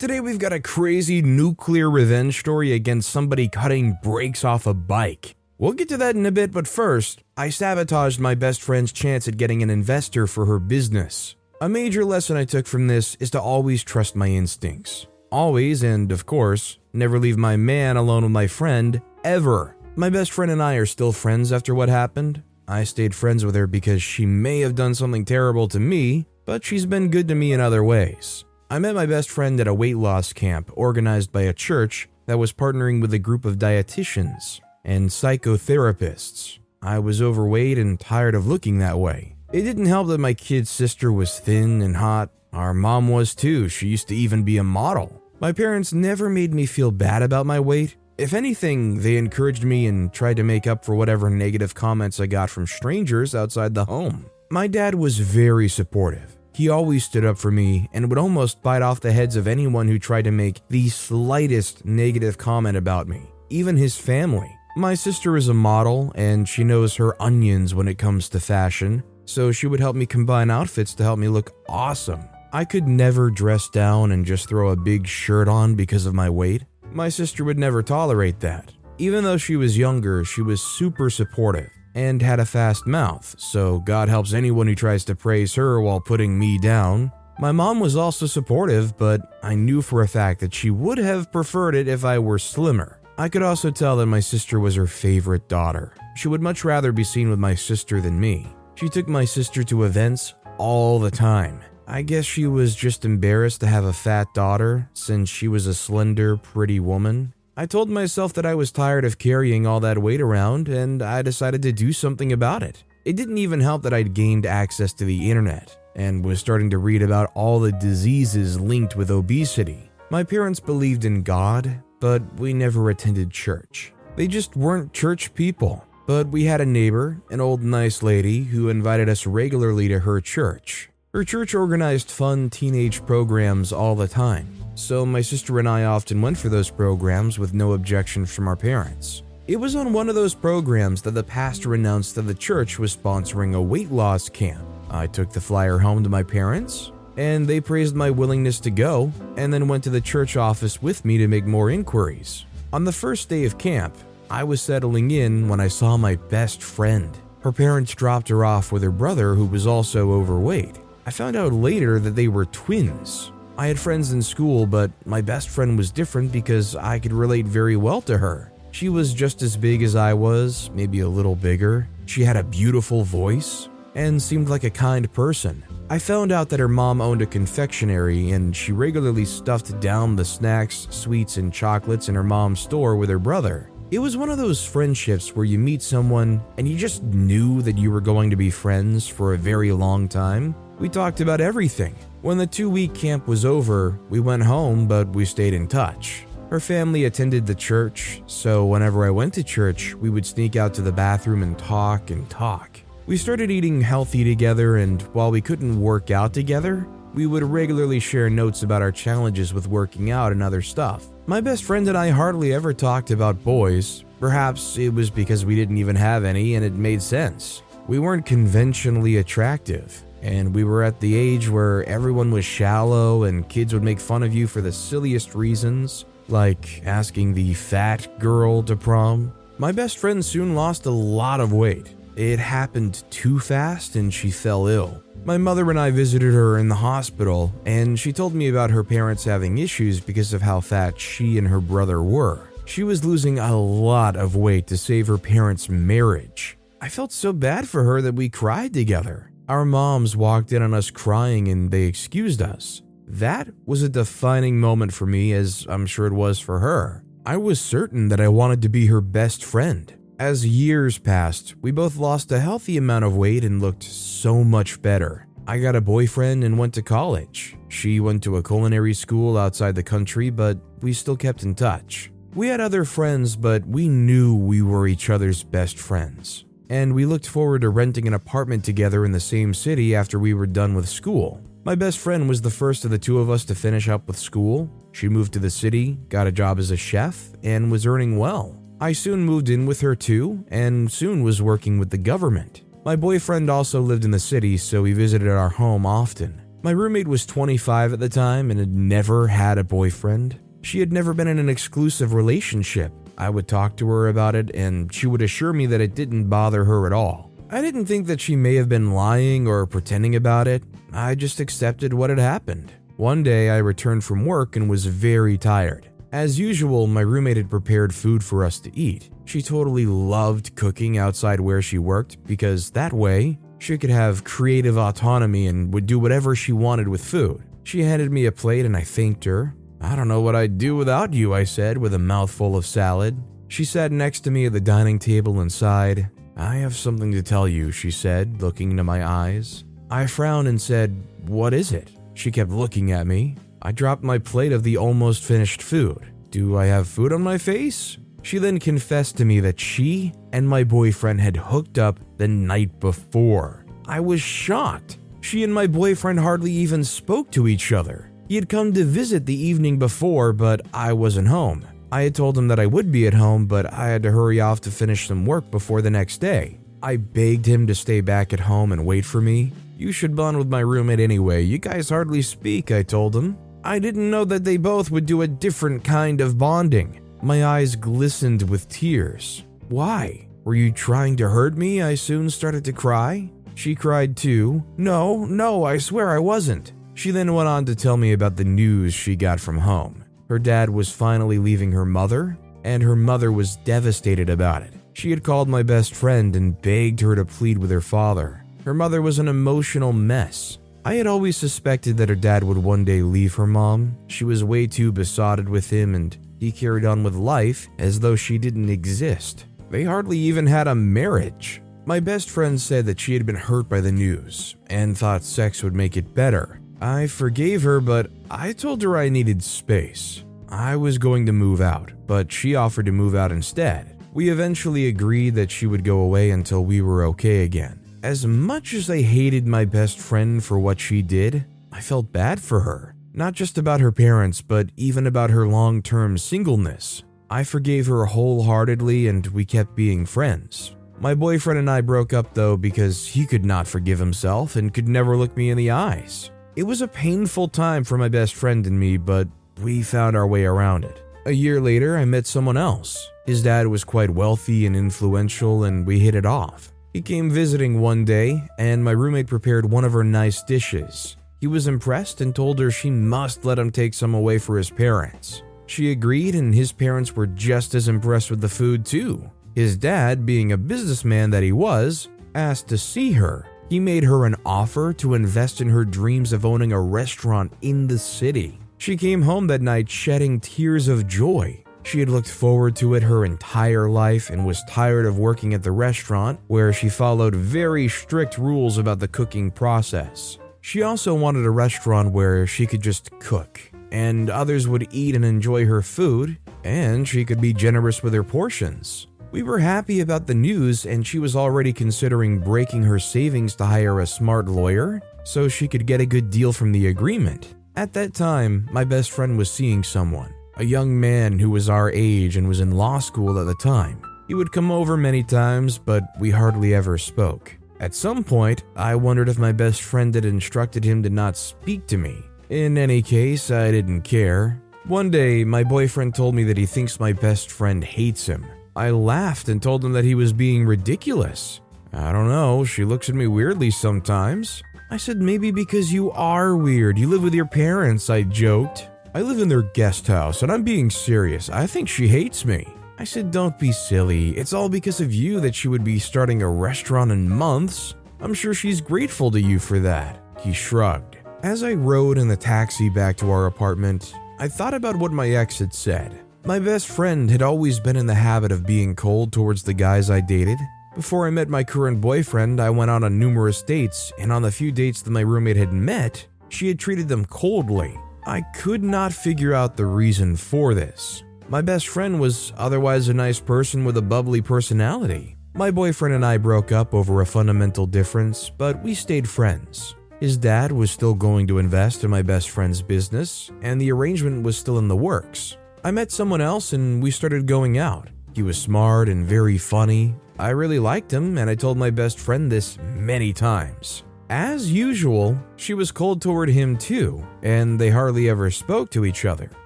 Today we've got a crazy nuclear revenge story against somebody cutting brakes off a bike. We'll get to that in a bit, but first, I sabotaged my best friend's chance at getting an investor for her business. A major lesson I took from this is to always trust my instincts. Always, and of course, never leave my man alone with my friend, ever. My best friend and I are still friends after what happened. I stayed friends with her because she may have done something terrible to me, but she's been good to me in other ways. I met my best friend at a weight loss camp organized by a church that was partnering with a group of dietitians and psychotherapists. I was overweight and tired of looking that way. It didn't help that my kid's sister was thin and hot. Our mom was too, she used to even be a model. My parents never made me feel bad about my weight. If anything, they encouraged me and tried to make up for whatever negative comments I got from strangers outside the home. My dad was very supportive. He always stood up for me and would almost bite off the heads of anyone who tried to make the slightest negative comment about me, even his family. My sister is a model and she knows her onions when it comes to fashion, so she would help me combine outfits to help me look awesome. I could never dress down and just throw a big shirt on because of my weight. My sister would never tolerate that. Even though she was younger, she was super supportive and had a fast mouth, so God helps anyone who tries to praise her while putting me down. My mom was also supportive, but I knew for a fact that she would have preferred it if I were slimmer. I could also tell that my sister was her favorite daughter. She would much rather be seen with my sister than me. She took my sister to events all the time. I guess she was just embarrassed to have a fat daughter since she was a slender, pretty woman. I told myself that I was tired of carrying all that weight around and I decided to do something about it. It didn't even help that I'd gained access to the internet and was starting to read about all the diseases linked with obesity. My parents believed in God, but we never attended church. They just weren't church people. But we had a neighbor, an old nice lady, who invited us regularly to her church. Her church organized fun teenage programs all the time, so my sister and I often went for those programs with no objection from our parents. It was on one of those programs that the pastor announced that the church was sponsoring a weight loss camp. I took the flyer home to my parents, and they praised my willingness to go, and then went to the church office with me to make more inquiries. On the first day of camp, I was settling in when I saw my best friend. Her parents dropped her off with her brother, who was also overweight. I found out later that they were twins. I had friends in school, but my best friend was different because I could relate very well to her. She was just as big as I was, maybe a little bigger. She had a beautiful voice and seemed like a kind person. I found out that her mom owned a confectionery and she regularly stuffed down the snacks, sweets, and chocolates in her mom's store with her brother. It was one of those friendships where you meet someone and you just knew that you were going to be friends for a very long time. We talked about everything. When the two week camp was over, we went home, but we stayed in touch. Her family attended the church, so whenever I went to church, we would sneak out to the bathroom and talk and talk. We started eating healthy together, and while we couldn't work out together, we would regularly share notes about our challenges with working out and other stuff. My best friend and I hardly ever talked about boys. Perhaps it was because we didn't even have any and it made sense. We weren't conventionally attractive, and we were at the age where everyone was shallow and kids would make fun of you for the silliest reasons, like asking the fat girl to prom. My best friend soon lost a lot of weight. It happened too fast and she fell ill. My mother and I visited her in the hospital, and she told me about her parents having issues because of how fat she and her brother were. She was losing a lot of weight to save her parents' marriage. I felt so bad for her that we cried together. Our moms walked in on us crying and they excused us. That was a defining moment for me, as I'm sure it was for her. I was certain that I wanted to be her best friend. As years passed, we both lost a healthy amount of weight and looked so much better. I got a boyfriend and went to college. She went to a culinary school outside the country, but we still kept in touch. We had other friends, but we knew we were each other's best friends. And we looked forward to renting an apartment together in the same city after we were done with school. My best friend was the first of the two of us to finish up with school. She moved to the city, got a job as a chef, and was earning well. I soon moved in with her too, and soon was working with the government. My boyfriend also lived in the city, so he visited our home often. My roommate was 25 at the time and had never had a boyfriend. She had never been in an exclusive relationship. I would talk to her about it, and she would assure me that it didn't bother her at all. I didn't think that she may have been lying or pretending about it. I just accepted what had happened. One day, I returned from work and was very tired. As usual, my roommate had prepared food for us to eat. She totally loved cooking outside where she worked because that way she could have creative autonomy and would do whatever she wanted with food. She handed me a plate and I thanked her. I don't know what I'd do without you, I said with a mouthful of salad. She sat next to me at the dining table and sighed. I have something to tell you, she said, looking into my eyes. I frowned and said, What is it? She kept looking at me. I dropped my plate of the almost finished food. Do I have food on my face? She then confessed to me that she and my boyfriend had hooked up the night before. I was shocked. She and my boyfriend hardly even spoke to each other. He had come to visit the evening before, but I wasn't home. I had told him that I would be at home, but I had to hurry off to finish some work before the next day. I begged him to stay back at home and wait for me. You should bond with my roommate anyway. You guys hardly speak, I told him. I didn't know that they both would do a different kind of bonding. My eyes glistened with tears. Why? Were you trying to hurt me? I soon started to cry. She cried too. No, no, I swear I wasn't. She then went on to tell me about the news she got from home. Her dad was finally leaving her mother, and her mother was devastated about it. She had called my best friend and begged her to plead with her father. Her mother was an emotional mess. I had always suspected that her dad would one day leave her mom. She was way too besotted with him, and he carried on with life as though she didn't exist. They hardly even had a marriage. My best friend said that she had been hurt by the news and thought sex would make it better. I forgave her, but I told her I needed space. I was going to move out, but she offered to move out instead. We eventually agreed that she would go away until we were okay again. As much as I hated my best friend for what she did, I felt bad for her. Not just about her parents, but even about her long term singleness. I forgave her wholeheartedly and we kept being friends. My boyfriend and I broke up though because he could not forgive himself and could never look me in the eyes. It was a painful time for my best friend and me, but we found our way around it. A year later, I met someone else. His dad was quite wealthy and influential, and we hit it off. He came visiting one day, and my roommate prepared one of her nice dishes. He was impressed and told her she must let him take some away for his parents. She agreed, and his parents were just as impressed with the food, too. His dad, being a businessman that he was, asked to see her. He made her an offer to invest in her dreams of owning a restaurant in the city. She came home that night shedding tears of joy. She had looked forward to it her entire life and was tired of working at the restaurant, where she followed very strict rules about the cooking process. She also wanted a restaurant where she could just cook, and others would eat and enjoy her food, and she could be generous with her portions. We were happy about the news, and she was already considering breaking her savings to hire a smart lawyer so she could get a good deal from the agreement. At that time, my best friend was seeing someone a young man who was our age and was in law school at the time. He would come over many times, but we hardly ever spoke. At some point, I wondered if my best friend had instructed him to not speak to me. In any case, I didn't care. One day, my boyfriend told me that he thinks my best friend hates him. I laughed and told him that he was being ridiculous. I don't know, she looks at me weirdly sometimes. I said, maybe because you are weird. You live with your parents, I joked. I live in their guest house and I'm being serious. I think she hates me. I said, Don't be silly. It's all because of you that she would be starting a restaurant in months. I'm sure she's grateful to you for that. He shrugged. As I rode in the taxi back to our apartment, I thought about what my ex had said. My best friend had always been in the habit of being cold towards the guys I dated. Before I met my current boyfriend, I went on a numerous dates, and on the few dates that my roommate had met, she had treated them coldly. I could not figure out the reason for this. My best friend was otherwise a nice person with a bubbly personality. My boyfriend and I broke up over a fundamental difference, but we stayed friends. His dad was still going to invest in my best friend's business, and the arrangement was still in the works. I met someone else and we started going out. He was smart and very funny. I really liked him, and I told my best friend this many times. As usual, she was cold toward him too, and they hardly ever spoke to each other.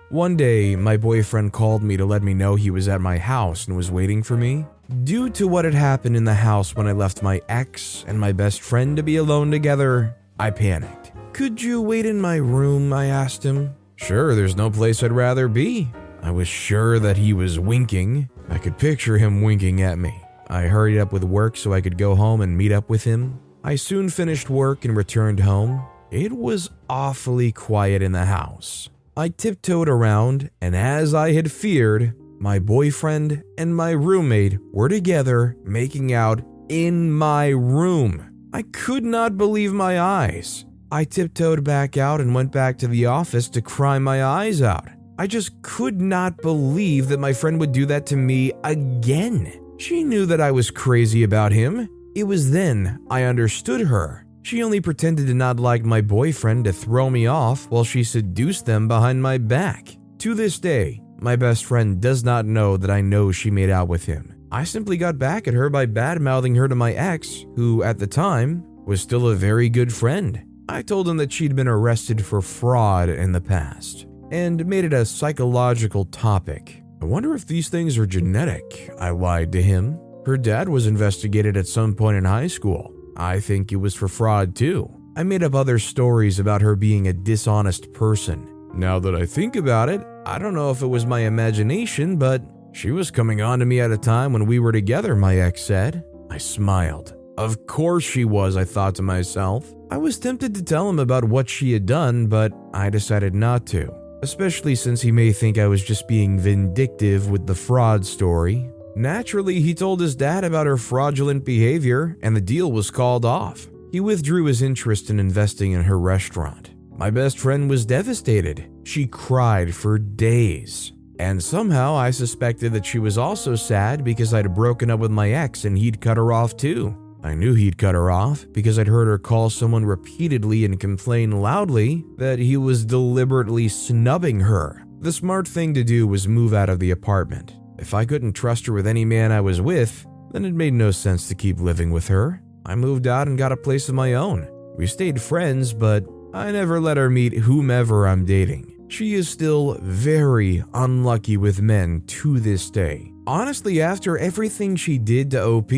One day, my boyfriend called me to let me know he was at my house and was waiting for me. Due to what had happened in the house when I left my ex and my best friend to be alone together, I panicked. Could you wait in my room? I asked him. Sure, there's no place I'd rather be. I was sure that he was winking. I could picture him winking at me. I hurried up with work so I could go home and meet up with him. I soon finished work and returned home. It was awfully quiet in the house. I tiptoed around, and as I had feared, my boyfriend and my roommate were together making out in my room. I could not believe my eyes. I tiptoed back out and went back to the office to cry my eyes out. I just could not believe that my friend would do that to me again. She knew that I was crazy about him. It was then I understood her. She only pretended to not like my boyfriend to throw me off while she seduced them behind my back. To this day, my best friend does not know that I know she made out with him. I simply got back at her by bad mouthing her to my ex, who at the time was still a very good friend. I told him that she'd been arrested for fraud in the past and made it a psychological topic. I wonder if these things are genetic, I lied to him. Her dad was investigated at some point in high school. I think it was for fraud too. I made up other stories about her being a dishonest person. Now that I think about it, I don't know if it was my imagination, but she was coming on to me at a time when we were together, my ex said. I smiled. Of course she was, I thought to myself. I was tempted to tell him about what she had done, but I decided not to, especially since he may think I was just being vindictive with the fraud story. Naturally, he told his dad about her fraudulent behavior, and the deal was called off. He withdrew his interest in investing in her restaurant. My best friend was devastated. She cried for days. And somehow I suspected that she was also sad because I'd broken up with my ex and he'd cut her off too. I knew he'd cut her off because I'd heard her call someone repeatedly and complain loudly that he was deliberately snubbing her. The smart thing to do was move out of the apartment. If I couldn't trust her with any man I was with, then it made no sense to keep living with her. I moved out and got a place of my own. We stayed friends, but I never let her meet whomever I'm dating. She is still very unlucky with men to this day. Honestly, after everything she did to OP,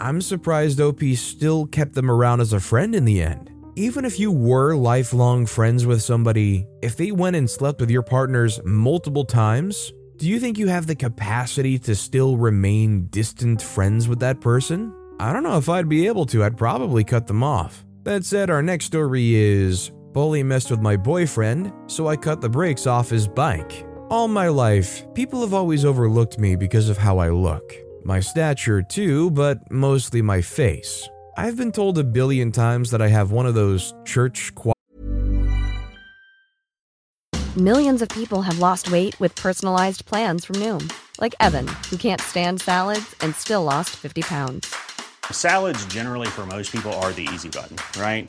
I'm surprised OP still kept them around as a friend in the end. Even if you were lifelong friends with somebody, if they went and slept with your partners multiple times, do you think you have the capacity to still remain distant friends with that person? I don't know if I'd be able to, I'd probably cut them off. That said, our next story is Bully messed with my boyfriend, so I cut the brakes off his bike. All my life, people have always overlooked me because of how I look. My stature, too, but mostly my face. I've been told a billion times that I have one of those church choir. Millions of people have lost weight with personalized plans from Noom, like Evan, who can't stand salads and still lost 50 pounds. Salads, generally, for most people, are the easy button, right?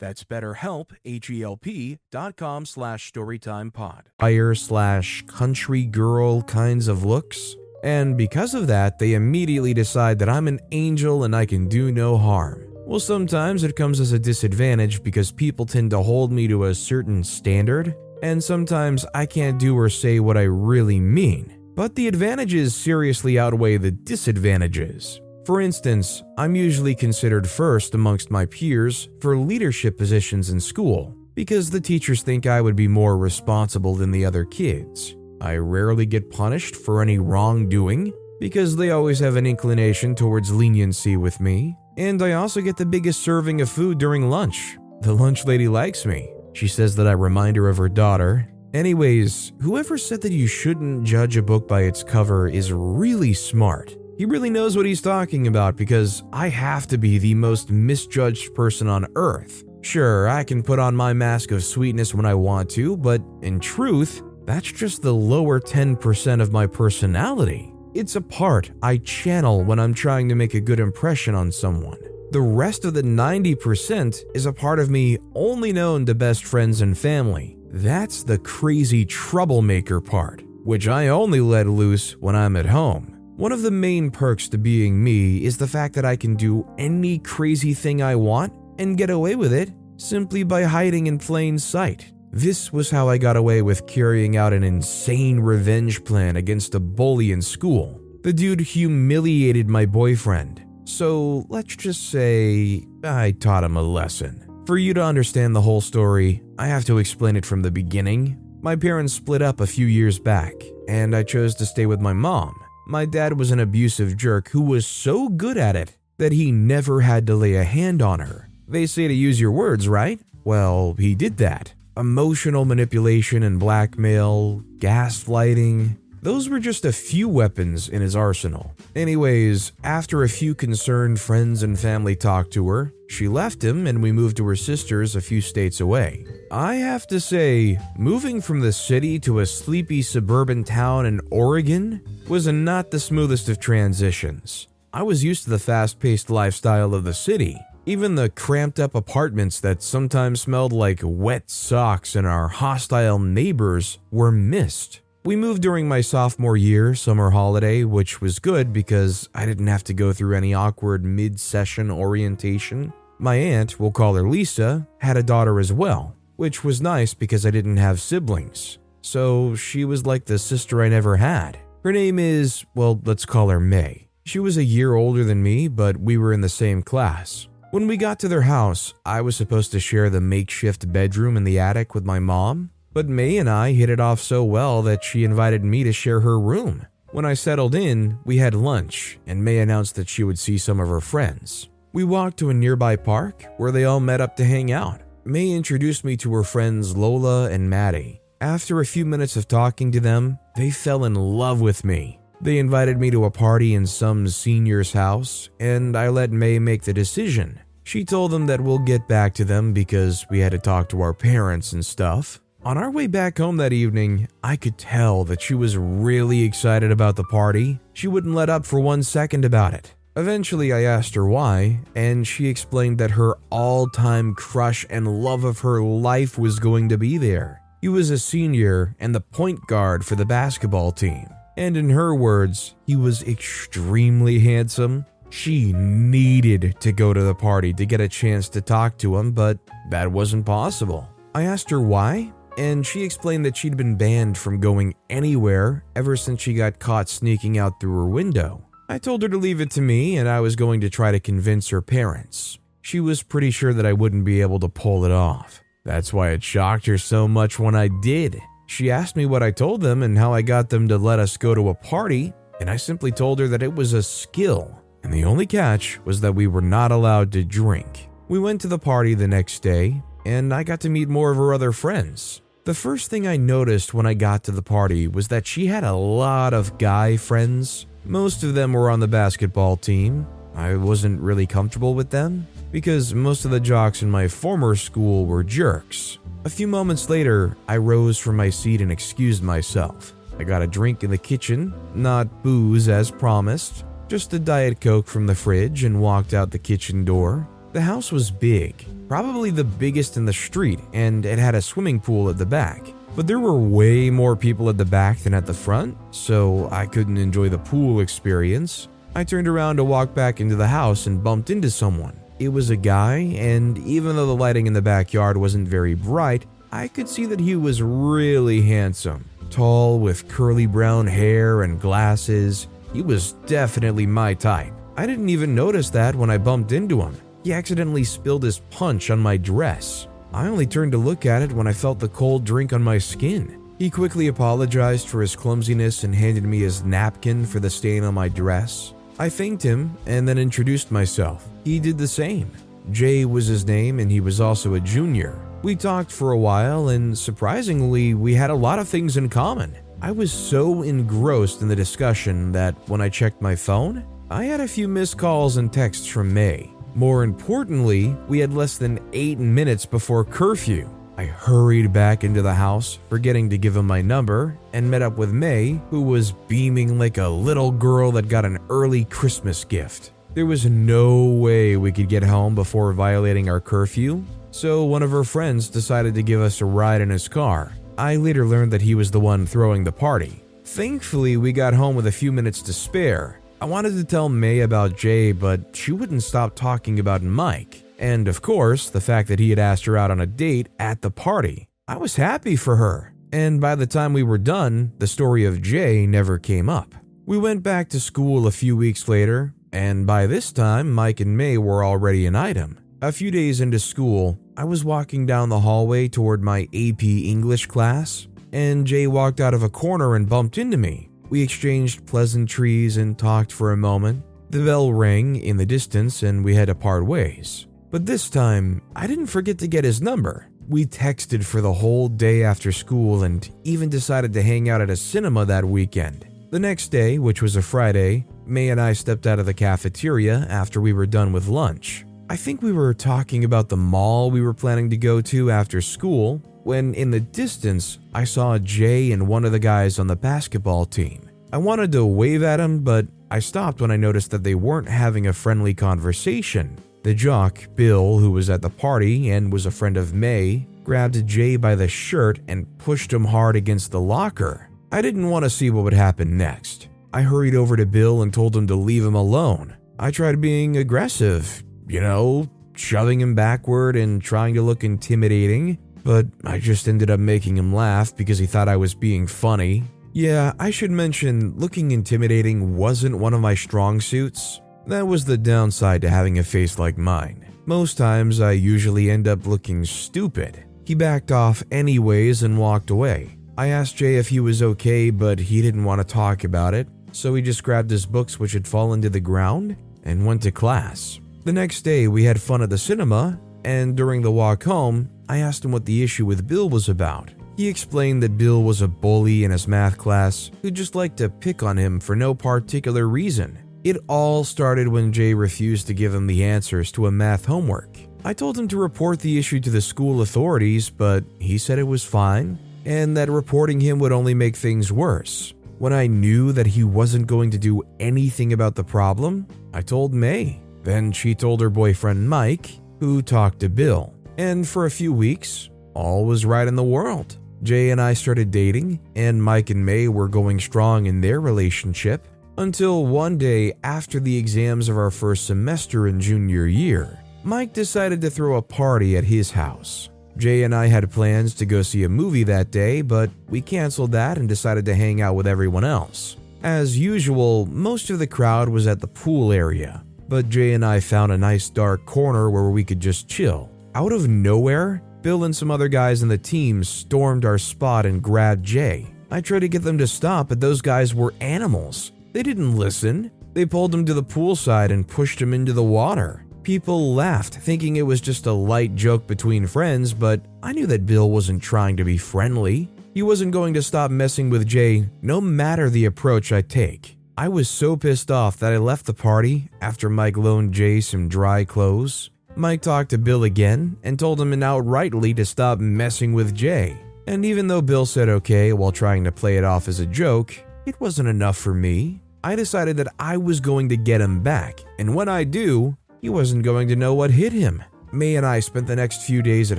That's betterhelp, H-E-L-P dot com slash storytimepod. Fire slash country girl kinds of looks. And because of that, they immediately decide that I'm an angel and I can do no harm. Well, sometimes it comes as a disadvantage because people tend to hold me to a certain standard, and sometimes I can't do or say what I really mean. But the advantages seriously outweigh the disadvantages. For instance, I'm usually considered first amongst my peers for leadership positions in school because the teachers think I would be more responsible than the other kids. I rarely get punished for any wrongdoing because they always have an inclination towards leniency with me. And I also get the biggest serving of food during lunch. The lunch lady likes me. She says that I remind her of her daughter. Anyways, whoever said that you shouldn't judge a book by its cover is really smart. He really knows what he's talking about because I have to be the most misjudged person on earth. Sure, I can put on my mask of sweetness when I want to, but in truth, that's just the lower 10% of my personality. It's a part I channel when I'm trying to make a good impression on someone. The rest of the 90% is a part of me only known to best friends and family. That's the crazy troublemaker part, which I only let loose when I'm at home. One of the main perks to being me is the fact that I can do any crazy thing I want and get away with it simply by hiding in plain sight. This was how I got away with carrying out an insane revenge plan against a bully in school. The dude humiliated my boyfriend, so let's just say I taught him a lesson. For you to understand the whole story, I have to explain it from the beginning. My parents split up a few years back, and I chose to stay with my mom. My dad was an abusive jerk who was so good at it that he never had to lay a hand on her. They say to use your words, right? Well, he did that. Emotional manipulation and blackmail, gaslighting, those were just a few weapons in his arsenal. Anyways, after a few concerned friends and family talked to her, she left him and we moved to her sister's a few states away. I have to say, moving from the city to a sleepy suburban town in Oregon was not the smoothest of transitions. I was used to the fast paced lifestyle of the city. Even the cramped up apartments that sometimes smelled like wet socks and our hostile neighbors were missed. We moved during my sophomore year, summer holiday, which was good because I didn't have to go through any awkward mid session orientation. My aunt, we'll call her Lisa, had a daughter as well, which was nice because I didn't have siblings. So she was like the sister I never had. Her name is, well, let's call her May. She was a year older than me, but we were in the same class. When we got to their house, I was supposed to share the makeshift bedroom in the attic with my mom, but May and I hit it off so well that she invited me to share her room. When I settled in, we had lunch, and May announced that she would see some of her friends. We walked to a nearby park where they all met up to hang out. May introduced me to her friends Lola and Maddie. After a few minutes of talking to them, they fell in love with me. They invited me to a party in some senior's house, and I let May make the decision. She told them that we'll get back to them because we had to talk to our parents and stuff. On our way back home that evening, I could tell that she was really excited about the party. She wouldn't let up for one second about it. Eventually, I asked her why, and she explained that her all time crush and love of her life was going to be there. He was a senior and the point guard for the basketball team. And in her words, he was extremely handsome. She needed to go to the party to get a chance to talk to him, but that wasn't possible. I asked her why, and she explained that she'd been banned from going anywhere ever since she got caught sneaking out through her window. I told her to leave it to me and I was going to try to convince her parents. She was pretty sure that I wouldn't be able to pull it off. That's why it shocked her so much when I did. She asked me what I told them and how I got them to let us go to a party, and I simply told her that it was a skill, and the only catch was that we were not allowed to drink. We went to the party the next day, and I got to meet more of her other friends. The first thing I noticed when I got to the party was that she had a lot of guy friends. Most of them were on the basketball team. I wasn't really comfortable with them because most of the jocks in my former school were jerks. A few moments later, I rose from my seat and excused myself. I got a drink in the kitchen, not booze as promised, just a Diet Coke from the fridge, and walked out the kitchen door. The house was big, probably the biggest in the street, and it had a swimming pool at the back. But there were way more people at the back than at the front, so I couldn't enjoy the pool experience. I turned around to walk back into the house and bumped into someone. It was a guy, and even though the lighting in the backyard wasn't very bright, I could see that he was really handsome. Tall, with curly brown hair and glasses. He was definitely my type. I didn't even notice that when I bumped into him. He accidentally spilled his punch on my dress. I only turned to look at it when I felt the cold drink on my skin. He quickly apologized for his clumsiness and handed me his napkin for the stain on my dress. I thanked him and then introduced myself. He did the same. Jay was his name and he was also a junior. We talked for a while and surprisingly, we had a lot of things in common. I was so engrossed in the discussion that when I checked my phone, I had a few missed calls and texts from May. More importantly, we had less than eight minutes before curfew. I hurried back into the house, forgetting to give him my number, and met up with May, who was beaming like a little girl that got an early Christmas gift. There was no way we could get home before violating our curfew, so one of her friends decided to give us a ride in his car. I later learned that he was the one throwing the party. Thankfully, we got home with a few minutes to spare, I wanted to tell May about Jay, but she wouldn't stop talking about Mike. And of course, the fact that he had asked her out on a date at the party. I was happy for her. And by the time we were done, the story of Jay never came up. We went back to school a few weeks later, and by this time, Mike and May were already an item. A few days into school, I was walking down the hallway toward my AP English class, and Jay walked out of a corner and bumped into me. We exchanged pleasantries and talked for a moment. The bell rang in the distance and we had to part ways. But this time, I didn't forget to get his number. We texted for the whole day after school and even decided to hang out at a cinema that weekend. The next day, which was a Friday, May and I stepped out of the cafeteria after we were done with lunch. I think we were talking about the mall we were planning to go to after school when in the distance I saw Jay and one of the guys on the basketball team. I wanted to wave at him, but I stopped when I noticed that they weren't having a friendly conversation. The jock, Bill, who was at the party and was a friend of May, grabbed Jay by the shirt and pushed him hard against the locker. I didn't want to see what would happen next. I hurried over to Bill and told him to leave him alone. I tried being aggressive, you know, shoving him backward and trying to look intimidating, but I just ended up making him laugh because he thought I was being funny. Yeah, I should mention looking intimidating wasn't one of my strong suits. That was the downside to having a face like mine. Most times I usually end up looking stupid. He backed off anyways and walked away. I asked Jay if he was okay, but he didn't want to talk about it, so he just grabbed his books, which had fallen to the ground, and went to class. The next day, we had fun at the cinema, and during the walk home, I asked him what the issue with Bill was about. He explained that Bill was a bully in his math class who just liked to pick on him for no particular reason. It all started when Jay refused to give him the answers to a math homework. I told him to report the issue to the school authorities, but he said it was fine and that reporting him would only make things worse. When I knew that he wasn't going to do anything about the problem, I told May. Then she told her boyfriend Mike, who talked to Bill. And for a few weeks, all was right in the world. Jay and I started dating, and Mike and May were going strong in their relationship. Until one day after the exams of our first semester in junior year, Mike decided to throw a party at his house. Jay and I had plans to go see a movie that day, but we canceled that and decided to hang out with everyone else. As usual, most of the crowd was at the pool area, but Jay and I found a nice dark corner where we could just chill. Out of nowhere, Bill and some other guys in the team stormed our spot and grabbed Jay. I tried to get them to stop, but those guys were animals. They didn't listen. They pulled him to the poolside and pushed him into the water. People laughed, thinking it was just a light joke between friends, but I knew that Bill wasn't trying to be friendly. He wasn't going to stop messing with Jay, no matter the approach I take. I was so pissed off that I left the party after Mike loaned Jay some dry clothes. Mike talked to Bill again and told him outrightly to stop messing with Jay. And even though Bill said okay while trying to play it off as a joke, it wasn't enough for me. I decided that I was going to get him back, and when I do, he wasn't going to know what hit him. May and I spent the next few days at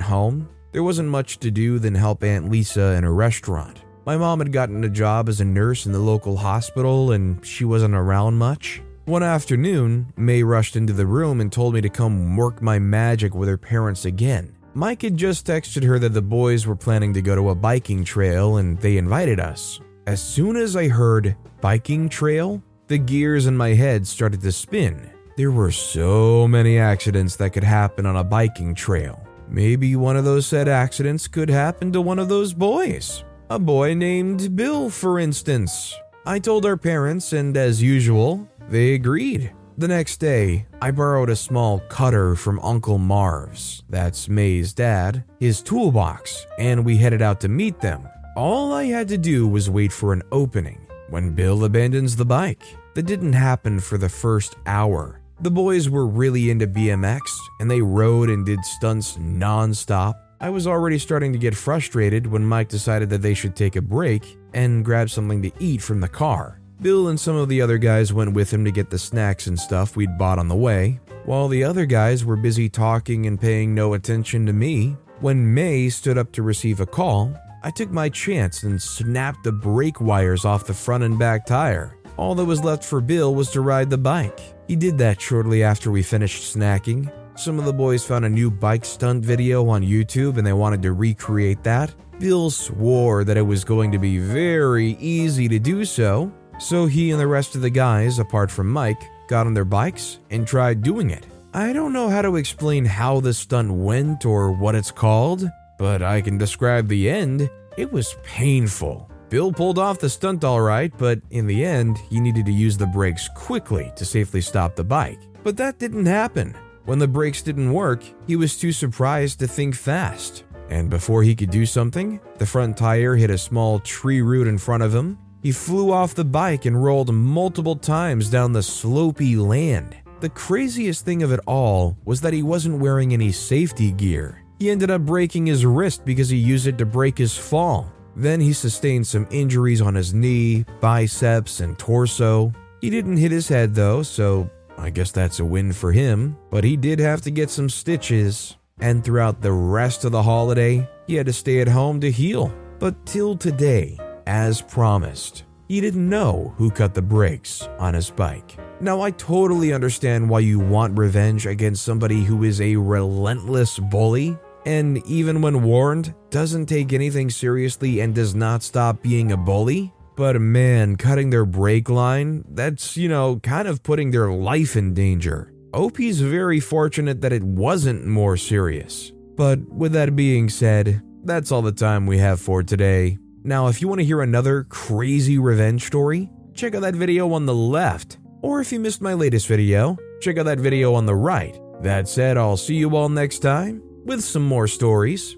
home. There wasn't much to do than help Aunt Lisa in a restaurant. My mom had gotten a job as a nurse in the local hospital and she wasn't around much. One afternoon, May rushed into the room and told me to come work my magic with her parents again. Mike had just texted her that the boys were planning to go to a biking trail and they invited us. As soon as I heard biking trail, the gears in my head started to spin. There were so many accidents that could happen on a biking trail. Maybe one of those said accidents could happen to one of those boys. A boy named Bill, for instance. I told our parents, and as usual, they agreed. The next day, I borrowed a small cutter from Uncle Marv's, that's May's dad, his toolbox, and we headed out to meet them. All I had to do was wait for an opening when Bill abandons the bike. That didn't happen for the first hour. The boys were really into BMX and they rode and did stunts non-stop. I was already starting to get frustrated when Mike decided that they should take a break and grab something to eat from the car. Bill and some of the other guys went with him to get the snacks and stuff we'd bought on the way, while the other guys were busy talking and paying no attention to me. When May stood up to receive a call, I took my chance and snapped the brake wires off the front and back tire. All that was left for Bill was to ride the bike. He did that shortly after we finished snacking. Some of the boys found a new bike stunt video on YouTube and they wanted to recreate that. Bill swore that it was going to be very easy to do so, so he and the rest of the guys, apart from Mike, got on their bikes and tried doing it. I don't know how to explain how the stunt went or what it's called, but I can describe the end. It was painful. Bill pulled off the stunt all right, but in the end, he needed to use the brakes quickly to safely stop the bike. But that didn't happen. When the brakes didn't work, he was too surprised to think fast. And before he could do something, the front tire hit a small tree root in front of him. He flew off the bike and rolled multiple times down the slopey land. The craziest thing of it all was that he wasn't wearing any safety gear. He ended up breaking his wrist because he used it to break his fall. Then he sustained some injuries on his knee, biceps, and torso. He didn't hit his head though, so I guess that's a win for him. But he did have to get some stitches, and throughout the rest of the holiday, he had to stay at home to heal. But till today, as promised, he didn't know who cut the brakes on his bike. Now, I totally understand why you want revenge against somebody who is a relentless bully and even when warned, doesn't take anything seriously and does not stop being a bully. But man, cutting their brake line, that's, you know, kind of putting their life in danger. OP's very fortunate that it wasn't more serious. But with that being said, that's all the time we have for today. Now, if you want to hear another crazy revenge story, check out that video on the left. Or if you missed my latest video, check out that video on the right. That said, I'll see you all next time with some more stories